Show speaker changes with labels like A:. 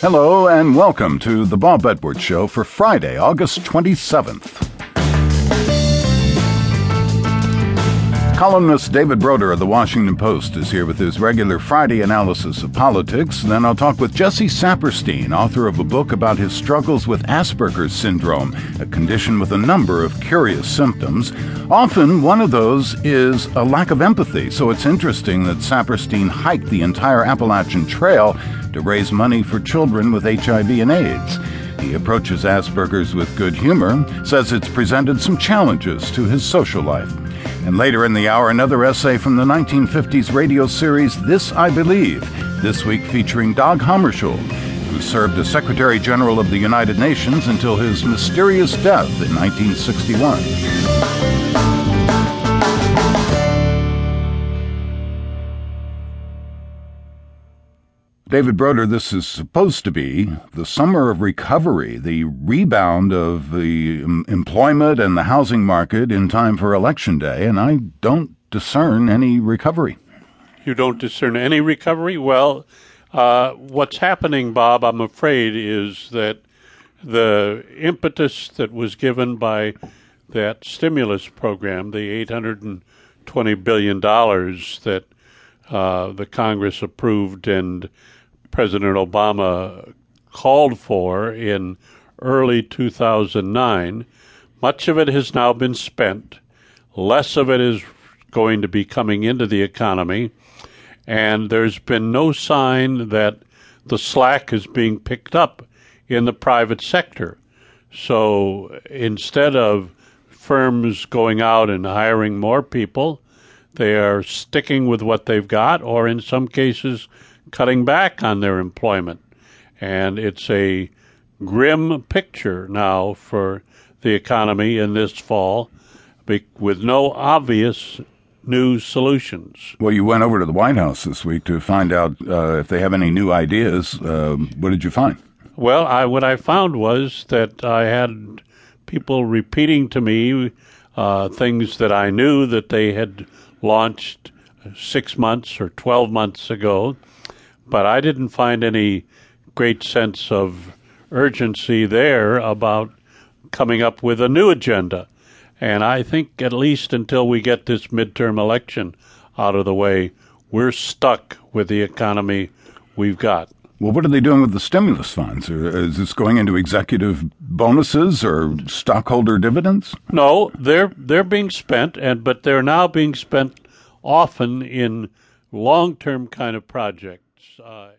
A: Hello, and welcome to the Bob Edwards Show for Friday, August 27th. Columnist David Broder of the Washington Post is here with his regular Friday analysis of politics. Then I'll talk with Jesse Saperstein, author of a book about his struggles with Asperger's syndrome, a condition with a number of curious symptoms. Often, one of those is a lack of empathy, so it's interesting that Saperstein hiked the entire Appalachian Trail to raise money for children with HIV and AIDS. He approaches Asperger's with good humor, says it's presented some challenges to his social life. And later in the hour, another essay from the 1950s radio series This I Believe, this week featuring Dag Hammarskjöld, who served as Secretary General of the United Nations until his mysterious death in 1961. David Broder, this is supposed to be the summer of recovery, the rebound of the employment and the housing market in time for Election Day, and I don't discern any recovery.
B: You don't discern any recovery? Well, uh, what's happening, Bob, I'm afraid, is that the impetus that was given by that stimulus program, the $820 billion that uh, the Congress approved and President Obama called for in early 2009. Much of it has now been spent. Less of it is going to be coming into the economy. And there's been no sign that the slack is being picked up in the private sector. So instead of firms going out and hiring more people, they are sticking with what they've got, or in some cases, cutting back on their employment. And it's a grim picture now for the economy in this fall with no obvious new solutions.
A: Well, you went over to the White House this week to find out uh, if they have any new ideas. Uh, what did you find?
B: Well, I, what I found was that I had people repeating to me uh, things that I knew that they had launched six months or 12 months ago but I didn't find any great sense of urgency there about coming up with a new agenda. And I think at least until we get this midterm election out of the way, we're stuck with the economy we've got.
A: Well, what are they doing with the stimulus funds? Uh, is this going into executive bonuses or stockholder dividends?
B: No, they're they're being spent, and but they're now being spent often in long-term kind of projects. Uh,